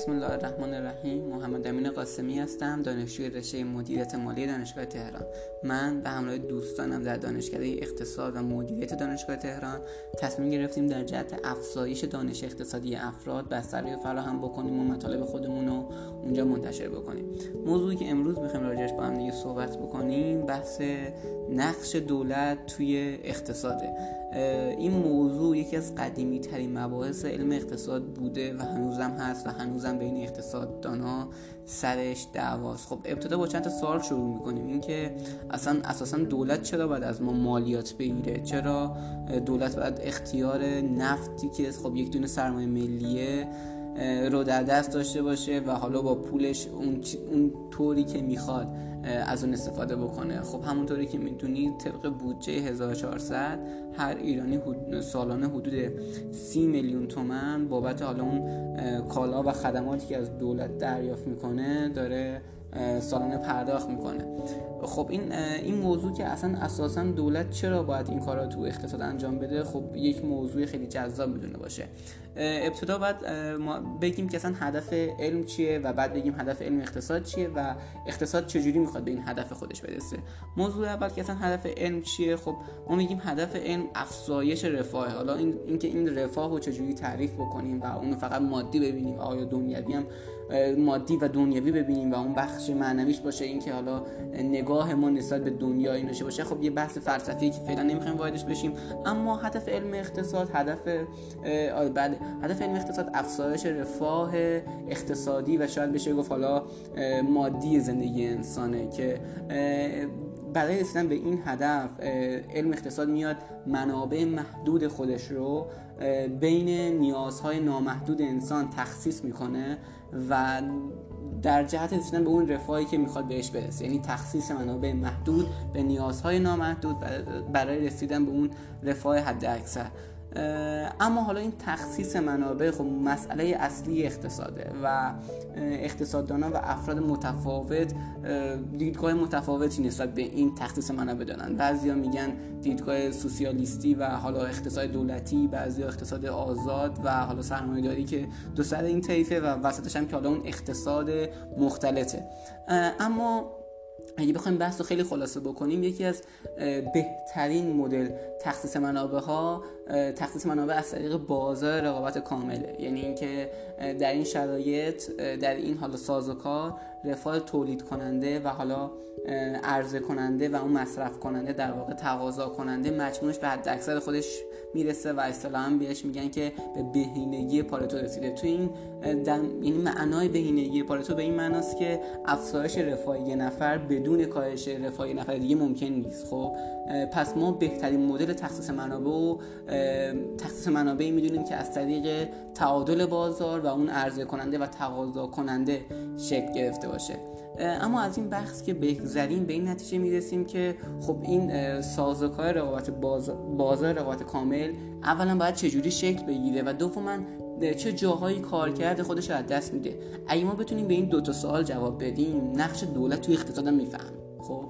بسم الله الرحمن الرحیم محمد امین قاسمی هستم دانشجوی رشته مدیریت مالی دانشگاه تهران. من به همراه دوستانم در دانشکده اقتصاد و مدیریت دانشگاه تهران تصمیم گرفتیم در جهت افزایش دانش اقتصادی افراد بستری فراهم بکنیم و مطالب خودمون رو اونجا منتشر بکنیم. موضوعی که امروز می‌خوایم راجعش با هم دیگه صحبت بکنیم بحث نقش دولت توی اقتصاده. این موضوع یکی از قدیمی ترین مباحث علم اقتصاد بوده و هنوزم هست و هنوزم بین اقتصاددانا سرش دعواست. خب ابتدا با چند تا سوال شروع می‌کنیم. اینکه اصلا اساسا دولت چرا باید از ما مالیات بگیره؟ چرا دولت باید اختیار نفتی که خب یک دونه سرمایه ملیه رو در دست داشته باشه و حالا با پولش اون, اون طوری که می‌خواد از اون استفاده بکنه. خب همونطوری که می‌دونید طبق بودجه 1400 هر ایرانی سالانه حدود 30 میلیون تومن بابت حالا اون کالا و خدماتی که از دولت دریافت می‌کنه داره سالانه پرداخت می‌کنه. خب این این موضوع که اصلا اساسا دولت چرا باید این کارا تو اقتصاد انجام بده؟ خب یک موضوع خیلی جذاب می‌دونه باشه. ابتدا باید ما بگیم که اصلا هدف علم چیه و بعد بگیم هدف علم اقتصاد چیه و اقتصاد چجوری می‌خواد به این هدف خودش برسه. موضوع اول که اصلا هدف علم چیه؟ خب ما میگیم هدف علم افزایش رفاه حالا این اینکه این رفاه رو چجوری تعریف بکنیم و اون فقط مادی ببینیم آیا دنیوی هم مادی و دنیوی ببینیم و اون بخش معنویش باشه اینکه حالا نگاه ما نسبت به دنیا این باشه. خب یه بحث فلسفی که فعلا نمی‌خوایم واردش بشیم. اما هدف علم اقتصاد هدف بعد هدف علم اقتصاد افزایش رفاه اقتصادی و شاید بشه گفت حالا مادی زندگی انسانه. که برای رسیدن به این هدف علم اقتصاد میاد منابع محدود خودش رو بین نیازهای نامحدود انسان تخصیص می‌کنه و در جهت رسیدن به اون رفاهی که می‌خواد بهش برسه. یعنی تخصیص منابع محدود به نیازهای نامحدود برای رسیدن به اون رفاه حد اکثر اما حالا این تخصیص منابع خب مسئله اصلی اقتصاده و اقتصاددانا و افراد متفاوت دیدگاه متفاوتی نسبت به این تخصیص منابع دارن. بعضیا میگن دیدگاه سوسیالیستی و حالا اقتصاد دولتی بعضیا اقتصاد آزاد و حالا سرمایه‌داری که دو سر این طیفه و وسطش هم که حالا اون اقتصاد مختلطه. اما اگه بخوایم بحث رو خیلی خلاصه بکنیم یکی از بهترین مدل تخصیص منابع ها تخصیص منابع از طریق بازار رقابت کامله. یعنی اینکه در این شرایط در این حالا سازوکار رفاه تولید کننده و حالا عرضه کننده و اون مصرف کننده در واقع تقاضا کننده مجموعش به حد اکثر خودش می‌رسه و اصطلاحا بهش میگن که به بهینگی پارتو رسیده. تو این در یعنی معنای بهینگی پارتو به این معناست که افزایش رفاه یه نفر بدون کاهش رفاه یه نفر دیگه ممکن نیست. خب پس ما بهترین مدل تخصیص منابع و تخصیص منابعی می‌دونیم که از طریق تعادل بازار و اون عرضه کننده و تقاضا کننده شکل گرفته. باشه. اما از این بحث که بگذریم به این نتیجه می‌رسیم که خب این سازوکار رقابت بازار رقابت کامل اولا باید چجوری شکل بگیره و دوما چه جاهایی کارکرد خودش رو از دست میده. اگه ما بتونیم به این دو تا سوال جواب بدیم نقش دولت توی اقتصاد میفهم خب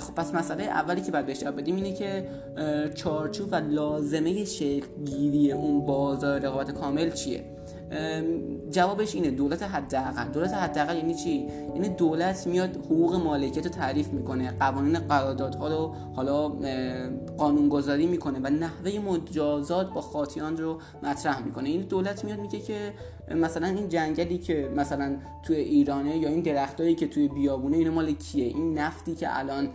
خب پس مسئله اولی که باید بهش جواب بدیم اینه که چارچوب و لازمه شکل گیری اون بازار رقابت کامل چیه؟ جوابش اینه دولت حداقل. دولت حداقل یعنی چی؟ یعنی دولت میاد حقوق مالکیت رو تعریف می‌کنه قوانین قراردادها رو حالا قانونگذاری می‌کنه و نحوه مجازات با خاطیان رو مطرح می‌کنه. این دولت میاد میگه که مثلا این جنگلی که مثلا توی ایرانه یا این درختایی که توی بیابونه این مال کیه؟ این نفتی که الان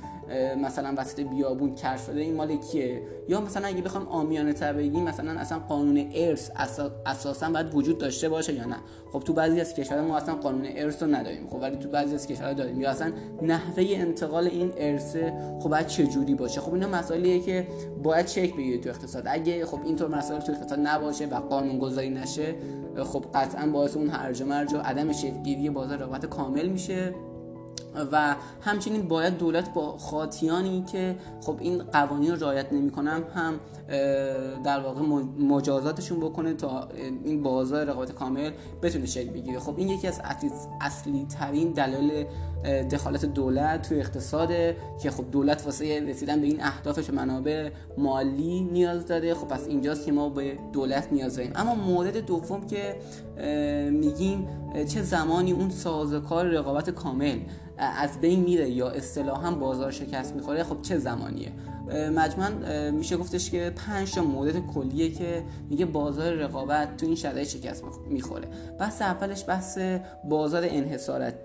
مثلا وسط بیابون کشف شده این مال کیه؟ یا مثلا اگه بخوام آمیانه تر بگیم مثلا اصلا قانون ارث اساسا باید وجود داشته باشه یا نه؟ خب تو بعضی از کشورها ما اصلا قانون ارث رو نداریم خب ولی تو بعضی از کشورها داریم. یا اصلا نحوه انتقال این ارث خب باید چه جوری باشه؟ خب اینا مسائلیه که باید چک بگیره تو اقتصاد. اگه خب اینطور مسائل تو اقتصاد نباشه و قانون گذاری نشه خب قطعا باعث اون هرج و مرج و عدم شکلگیری بازار رقابت کامل میشه. و همچنین باید دولت با خاطیانی که خب این قوانین رو رعایت نمی‌کنن هم در واقع مجازاتشون بکنه تا این بازار رقابت کامل بتونه شکل بگیره. خب این یکی از اصلی ترین دلایل دخالت دولت توی اقتصاد که خب دولت واسه رسیدن به این اهدافش منابع مالی نیاز داره. خب پس اینجاست که ما به دولت نیاز داریم. اما مورد دوم که میگیم چه زمانی اون سازوکار رقابت کامل از بین میره یا اصطلاحا بازار شکست می‌خوره خب چه زمانیه؟ مجموعا میشه گفتش که پنج تا مورد کلیه که میگه بازار رقابت تو این شرایط شکست می‌خوره. بحث اولش بحث بازار انحصارت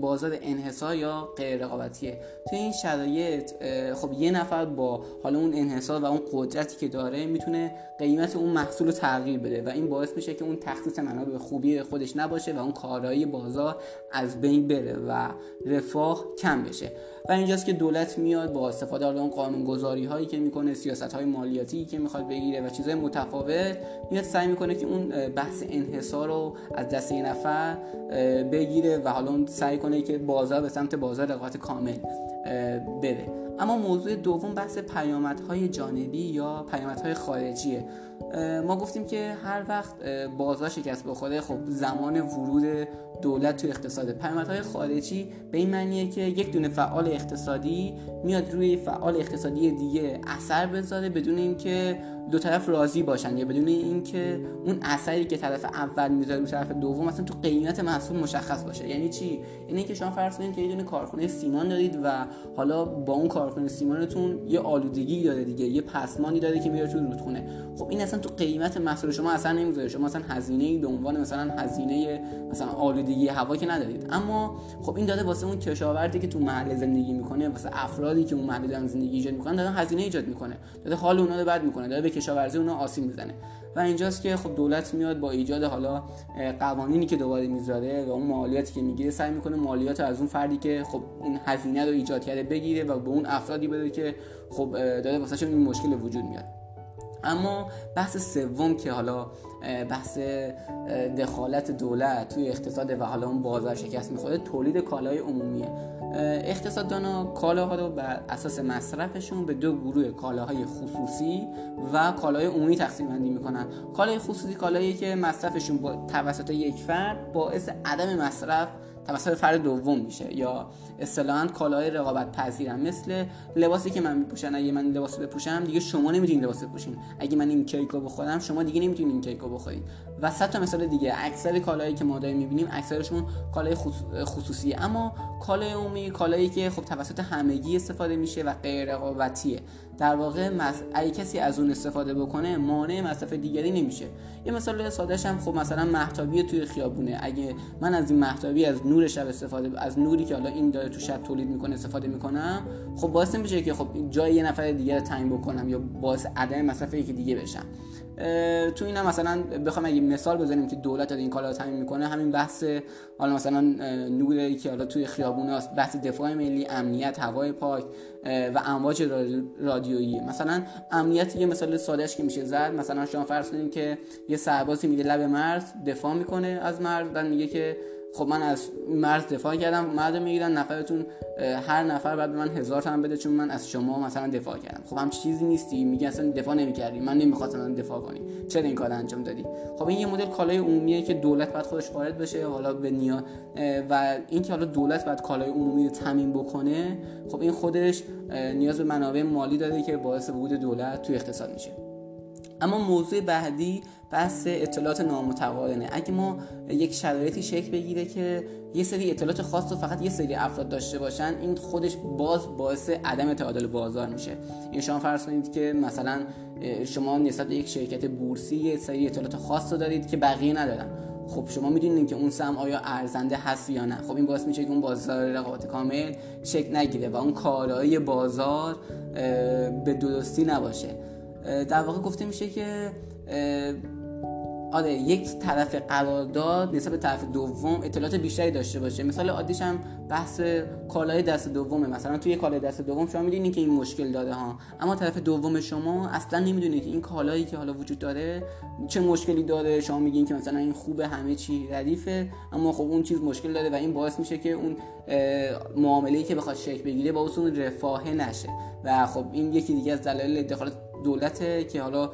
بازار انحصار یا غیر رقابتیه. تو این شرایط خب یه نفر با حالا اون انحصار و اون قدرتی که داره می‌تونه قیمت اون محصول رو تغییر بده و این باعث میشه که اون تخصیص منابع خوبی خودش نباشه و اون کارایی بازار از بین بره و رفاه کم بشه. و اینجاست که دولت میاد با استفاده از اون قانونگذاری هایی که می‌کنه سیاست های مالیاتی که می‌خواد بگیره و چیزهای متفاوت میاد سعی می‌کنه که اون بحث انحصار رو از دست یه نفر بگیره و حالا سعی کنه که بازار به سمت بازار رقابت کامل بره. اما موضوع دوم بحث پیامدهای جانبی یا پیامدهای خارجیه. ما گفتیم که هر وقت بازار شکست بخوره خب زمان ورود دولت تو اقتصاد. پیامدهای خارجی به این معنیه که یک دونه فعال اقتصادی میاد روی فعال اقتصادی دیگه اثر بذاره بدون اینکه دو طرف راضی باشن یا بدون اینکه اون اثری که طرف اول می‌ذاره رو طرف دوم مثلا تو قیمت محصول مشخص باشه. یعنی چی؟ یعنی اینکه شما فرض کنید که یه دونه کارخونه سیمان دارید و حالا با اون کارخونه سیمانتون یه آلودگی داره دیگه یه پسمانی داره که میره تو رودخونه. خب این اصلا تو قیمت محصول شما اصلا نمی‌ذاره. شما مثلا هزینه به عنوان مثلا هزینه مثلا آلودگی هوا که ندارید. اما خب این داده واسه اون کشاورزی که تو محل زندگی می‌کنه واسه افرادی که اون محل زندگی ایجاد می‌کنن داره هزینه ایجاد می‌کنه. داره حال اونها رو بد می‌کنه. داره به کشاورزی اونها آسیب می‌زنه. و اینجاست که خب دولت میاد با ایجاد حالا قوانینی که دوباره می‌ذاره و اون مالیاتی که می‌گیره سعی می‌کنه مالیات از اون فردی که خب اون هزینه رو ایجاد کرده بگیره و به اون افرادی بده که خب داره واسه این مشکل وجود میاد. اما بحث سوم که حالا بحث دخالت دولت توی اقتصاد و حالا اون بازار شکست می‌خوره تولید کالای عمومیه. اقتصاددانا کالاها رو بر اساس مصرفشون به دو گروه کالاهای خصوصی و کالای عمومی تقسیم بندی می‌کنن. کالای خصوصی کالایی که مصرفشون با توسط یک فرد باعث عدم مصرف توسط فرد دوم میشه یا اصطلاحا کالای رقابت پذیرم مثل لباسی که من میپوشم. اگه من لباس بپوشم دیگه شما نمی‌تونید لباس بپوشین. اگه من این کیکو بخورم شما دیگه نمی‌تونید این کیکو بخورید و صد تا مثال دیگه. اکثر کالایی که ما داریم می‌بینیم اکثرشون کالای خصوصیه. اما کالای عمومی کالایی که خب توسط همگی استفاده میشه و غیر رقابتیه در واقع مس... اگه کسی از اون استفاده بکنه مانع مصرف دیگری نمیشه. یه مثال سادهش هم خب مثلا محتابی توی خیابونه. اگه من از این محتابی از نور شب استفاده از نوری که حالا این داره تو شب تولید می‌کنه استفاده می‌کنم خب باعث نمیشه که خب جای یه نفر رو تعیین بکنم یا باعث عدم مصرف یکی دیگه بشم. تو اینا مثلا بخوام اگه مثال بزنیم که دولت داره این کالا رو تامین می‌کنه همین بحث حالا مثلا نوری که حالا توی خیابون هست بحث دفاع ملی امنیت هوای پاک و امواج رادیویی. مثلا امنیت یه مثال سادهش که میشه زد. مثلا شما فرض کنید که یه سربازی میره لب مرز دفاع می‌کنه از مرز بعد میگه که خب من از مرز دفاع کردم مرد می‌گیرن نفرتون هر نفر بعد من هزار تومن بده چون من از شما مثلا دفاع کردم. خب هم چیزی نیستی میگه اصلا دفاع نمی‌کردی من نمی‌خواستم دفاع کنی. چرا این کار انجام دادی؟ خب این یه مدل کالای عمومیه که دولت باید خودش وارد بشه حالا به نیا و اینکه حالا دولت باید کالای عمومی رو تامین بکنه خب این خودش نیاز به منابع مالی داره که باعث ورود دولت توی اقتصاد میشه. اما موضوع بعدی بحث اطلاعات نامتقارنه اگه ما یک شرایطی شکل بگیره که یه سری اطلاعات خاص رو فقط یه سری افراد داشته باشن این خودش باز باعث عدم تعادل بازار میشه. این شما فرض کنید که مثلا شما نسبت یک شرکت بورسی یه سری اطلاعات خاص رو دارید که بقیه ندارن. خب شما می‌دونید که اون سهم آیا ارزنده هست یا نه. خب این باعث میشه که اون بازار رقابت کامل شکل نگیره و اون کارایی بازار به درستی نباشه. در واقع گفته میشه که آره یک طرف قرارداد نسبت به طرف دوم اطلاعات بیشتری داشته باشه. مثال عادیش هم بحث کالای دست دومه. مثلا توی کالای دست دوم شما می‌دونید که این مشکل داره ها. اما طرف دوم شما اصلا نمی‌دونید که این کالایی که حالا وجود داره چه مشکلی داره. شما میگین که مثلا این خوبه همه چی ردیفه اما خب اون چیز مشکل داره و این باعث میشه که اون معامله‌ای که بخواد شکل بگیره با اون رفاهه نشه. و خب این یکی دیگه از دلایل دخالت دولت که حالا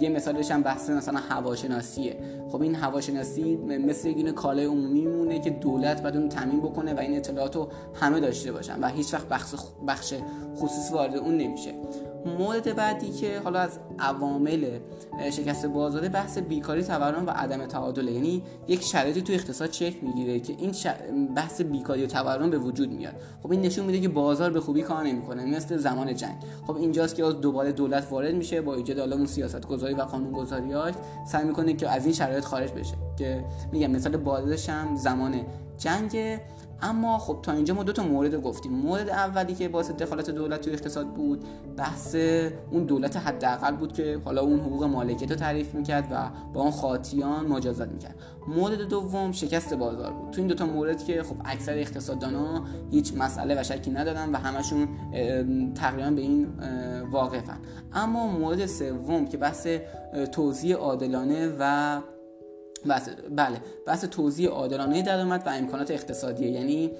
یه مثالش هم بحث مثلا هواشناسیه. خب این هواشناسی مثل یک کالای عمومی میمونه که دولت باید اون تامین بکنه و این اطلاعات رو همه داشته باشن و هیچ وقت بخش بخش خصوصی وارد اون نمیشه. مورد بعدی که حالا از عوامل شکست بازار بحث بیکاری تورم و عدم تعادله یعنی یک شرایطی تو اقتصاد چک می‌گیره که این بحث بیکاری و تورم به وجود میاد. خب این نشون میده که بازار به خوبی کار نمی‌کنه مثل زمان جنگ. خب اینجاست که دوباره دولت وارد میشه با ایجاد حالا اون سیاست گذاری و قانون گذاریاش سعی می‌کنه که از این شرایط خارج بشه. که میگم مثال بازش هم زمان جنگ. اما خب تا اینجا ما دو تا مورد گفتیم. مورد اولی که باعث دخالت دولت تو اقتصاد بود بحث اون دولت حداقل بود که حالا اون حقوق مالکیت رو تعریف می‌کرد و با اون خاطیان مجازات می‌کرد. مورد دوم شکست بازار بود. تو این دو تا مورد که خب اکثر اقتصاددانا هیچ مسئله و شکی ندارن و همشون تقریبا به این واقفن. اما مورد سوم که بحث توزیع عادلانه و بحث بله. بحث توزیع عادلانه درآمد و امکانات اقتصادیه. یعنی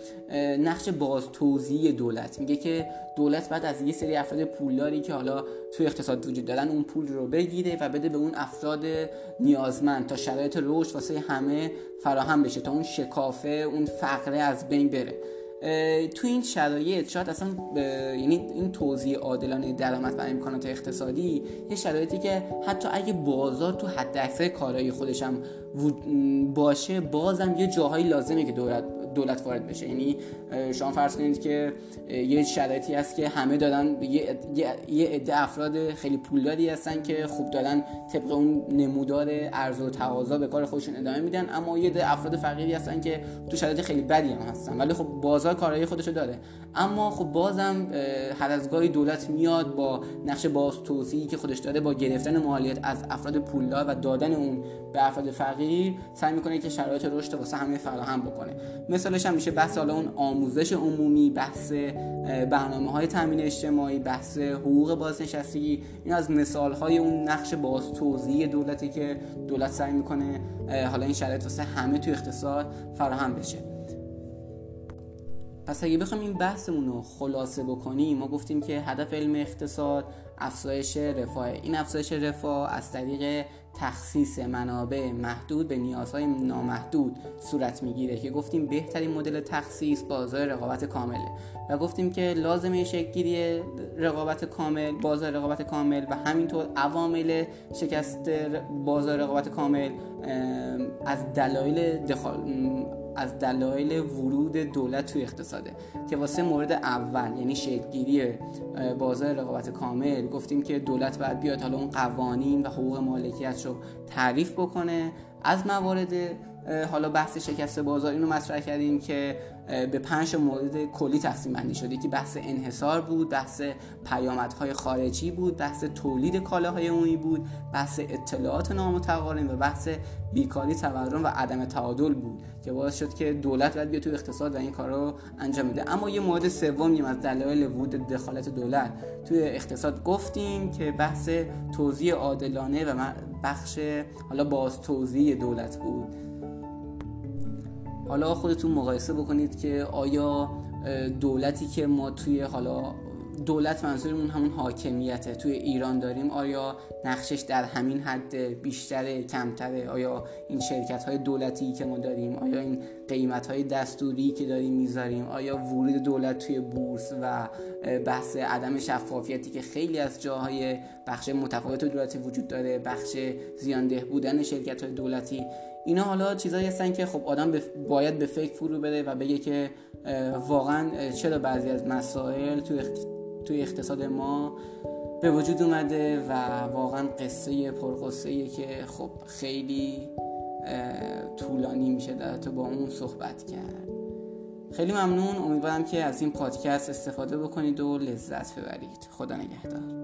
نقش باز توزیع دولت. میگه که دولت بعد از یه سری افراد پولداری که حالا توی اقتصاد وجود دارن اون پول رو بگیره و بده به اون افراد نیازمند تا شرایط رشد واسه همه فراهم بشه تا اون شکافه اون فقره از بین بره. تو این شرایط شاید اصلا یعنی این توزیع عادلانه درآمد و امکانات اقتصادی یه شرایطی که حتی اگه بازار تو حد اکثر کارهای خودش هم باشه بازم یه جاهایی لازمه که دولت دولت وارد بشه. یعنی شما فرض کنید که یه شرایطی هست که همه دارن یه عده افراد خیلی پولداری هستن که خوب دارن طبق اون نمودار ارز و تقاضا به کار خودشون ادامه میدن اما یه عده افراد فقیری هستن که تو شرایط خیلی بدی هم هستن. ولی خب بازار کارایی خودشو داره. اما خب بازم هر از گاهی دولت میاد با نقش باز توسعی که خودش داره با گرفتن مالیات از افراد پولدار و دادن اون به افراد فقیر سعی می‌کنه که شرایط رشد واسه همه فراهم بکنه. مثالش هم میشه بحث حالا اون آموزش عمومی بحث برنامه های تامین اجتماعی بحث حقوق بازنشستگی این از مثال های اون نقش باز توزیع دولتی که دولت سعی می‌کنه حالا این شرایط واسه همه توی اقتصاد فراهم بشه. پس اگه بخوایم این بحثمون رو خلاصه بکنیم ما گفتیم که هدف علم اقتصاد افزایش رفاه. این افزایش رفاه از طریق تخصیص منابع محدود به نیازهای نامحدود صورت می‌گیره که گفتیم بهترین مدل تخصیص بازار رقابت کامله و گفتیم که لازمه شکلگیری رقابت کامل بازار رقابت کامل و همینطور عوامل شکست بازار رقابت کامل از دلایل دخال از دلایل ورود دولت توی اقتصاده که واسه مورد اول یعنی شکلگیری بازار رقابت کامل گفتیم که دولت باید بیاد حالا اون قوانین و حقوق مالکیت رو تعریف بکنه. از موارد حالا بحث شکست بازار اینو مطرح کردیم که به پنج مورد کلی تقسیم بندی شده. که بحث انحصار بود بحث پیامدهای خارجی بود بحث تولید کالاهای عمومی بود بحث اطلاعات نامتقارن و بحث بیکاری تورم و عدم تعادل بود که باعث شد که دولت باید بیاد تو اقتصاد و این کار رو انجام میده اما یه مورد سومی از دلایل ورود دخالت دولت. توی اقتصاد گفتیم که بحث توزیع عادلانه و بخش حالا باز توزیع دولت بود. حالا خودتون مقایسه بکنید که آیا دولتی که ما توی حالا دولت منظورمون همون حاکمیته توی ایران داریم آیا نقشش در همین حد بیشتره کمتره؟ آیا این شرکت های دولتی که ما داریم آیا این قیمت های دستوری که داریم می‌ذاریم آیا ورود دولت توی بورس و بحث عدم شفافیتی که خیلی از جاهای بخش متفاوت دولتی وجود داره بخش زیانده بودن شرکت های دولتی اینا حالا چیزایی هستن که خب آدم باید به فکر فرو بده و بگه که واقعا چرا بعضی از مسائل توی, توی اقتصاد ما به وجود اومده و واقعا قصه پرقصه که خب خیلی طولانی میشه در تو با اون صحبت کرد. خیلی ممنون. امیدوارم که از این پادکست استفاده بکنید و لذت ببرید. خدا نگهدار.